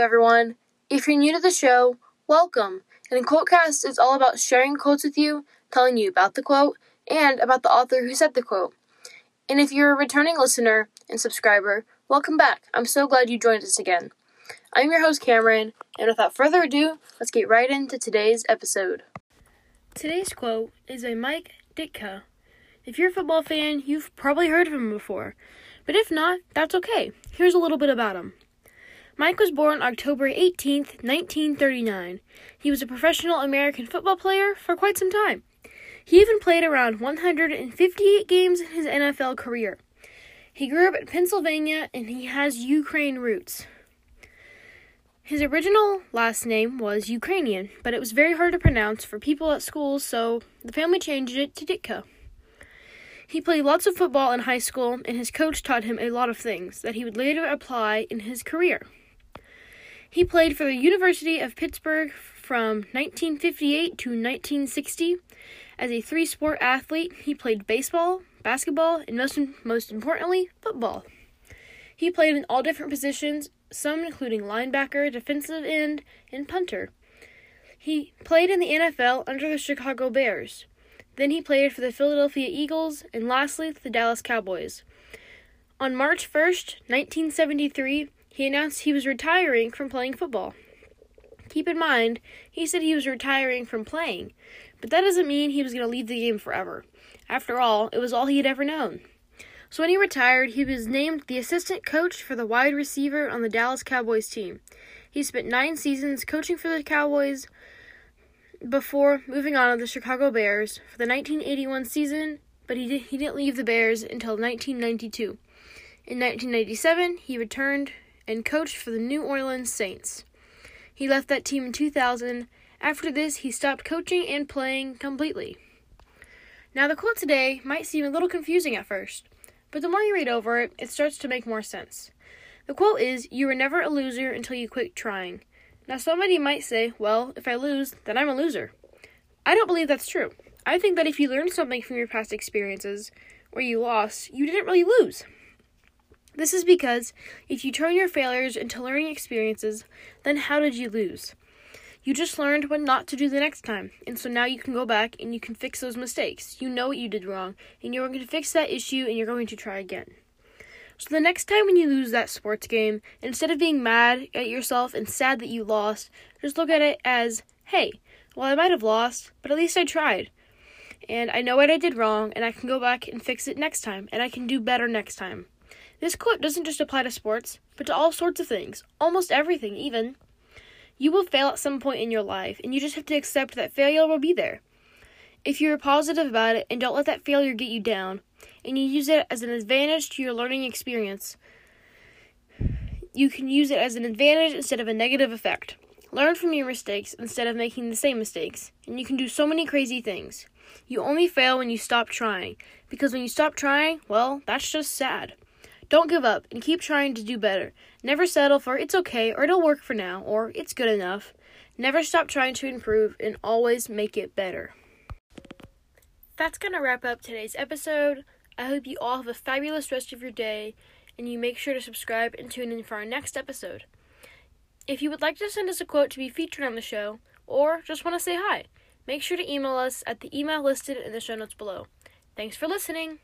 everyone. If you're new to the show, welcome. And Quotecast is all about sharing quotes with you, telling you about the quote, and about the author who said the quote. And if you're a returning listener and subscriber, welcome back. I'm so glad you joined us again. I'm your host, Cameron, and without further ado, let's get right into today's episode. Today's quote is by Mike Ditka. If you're a football fan, you've probably heard of him before, but if not, that's okay. Here's a little bit about him. Mike was born October 18, 1939. He was a professional American football player for quite some time. He even played around 158 games in his NFL career. He grew up in Pennsylvania and he has Ukraine roots. His original last name was Ukrainian, but it was very hard to pronounce for people at school, so the family changed it to Ditka. He played lots of football in high school, and his coach taught him a lot of things that he would later apply in his career. He played for the University of Pittsburgh from 1958 to 1960. As a three sport athlete, he played baseball, basketball, and most, most importantly, football. He played in all different positions, some including linebacker, defensive end, and punter. He played in the NFL under the Chicago Bears. Then he played for the Philadelphia Eagles and lastly the Dallas Cowboys. On March 1st, 1973, he announced he was retiring from playing football. Keep in mind, he said he was retiring from playing, but that doesn't mean he was going to leave the game forever. After all, it was all he had ever known. So when he retired, he was named the assistant coach for the wide receiver on the Dallas Cowboys team. He spent nine seasons coaching for the Cowboys before moving on to the Chicago Bears for the 1981 season, but he, did, he didn't leave the Bears until 1992. In 1997, he returned and coached for the New Orleans Saints. He left that team in 2000. After this, he stopped coaching and playing completely. Now, the quote today might seem a little confusing at first, but the more you read over it, it starts to make more sense. The quote is You are never a loser until you quit trying. Now, somebody might say, Well, if I lose, then I'm a loser. I don't believe that's true. I think that if you learned something from your past experiences, where you lost, you didn't really lose. This is because if you turn your failures into learning experiences, then how did you lose? You just learned what not to do the next time, and so now you can go back and you can fix those mistakes. You know what you did wrong, and you're going to fix that issue and you're going to try again. So the next time when you lose that sports game, instead of being mad at yourself and sad that you lost, just look at it as, hey, well, I might have lost, but at least I tried. And I know what I did wrong, and I can go back and fix it next time, and I can do better next time. This quote doesn't just apply to sports, but to all sorts of things, almost everything, even. You will fail at some point in your life, and you just have to accept that failure will be there. If you're positive about it and don't let that failure get you down, and you use it as an advantage to your learning experience, you can use it as an advantage instead of a negative effect. Learn from your mistakes instead of making the same mistakes, and you can do so many crazy things. You only fail when you stop trying, because when you stop trying, well, that's just sad. Don't give up and keep trying to do better. Never settle for it's okay or it'll work for now or it's good enough. Never stop trying to improve and always make it better. That's going to wrap up today's episode. I hope you all have a fabulous rest of your day and you make sure to subscribe and tune in for our next episode. If you would like to send us a quote to be featured on the show or just want to say hi, make sure to email us at the email listed in the show notes below. Thanks for listening.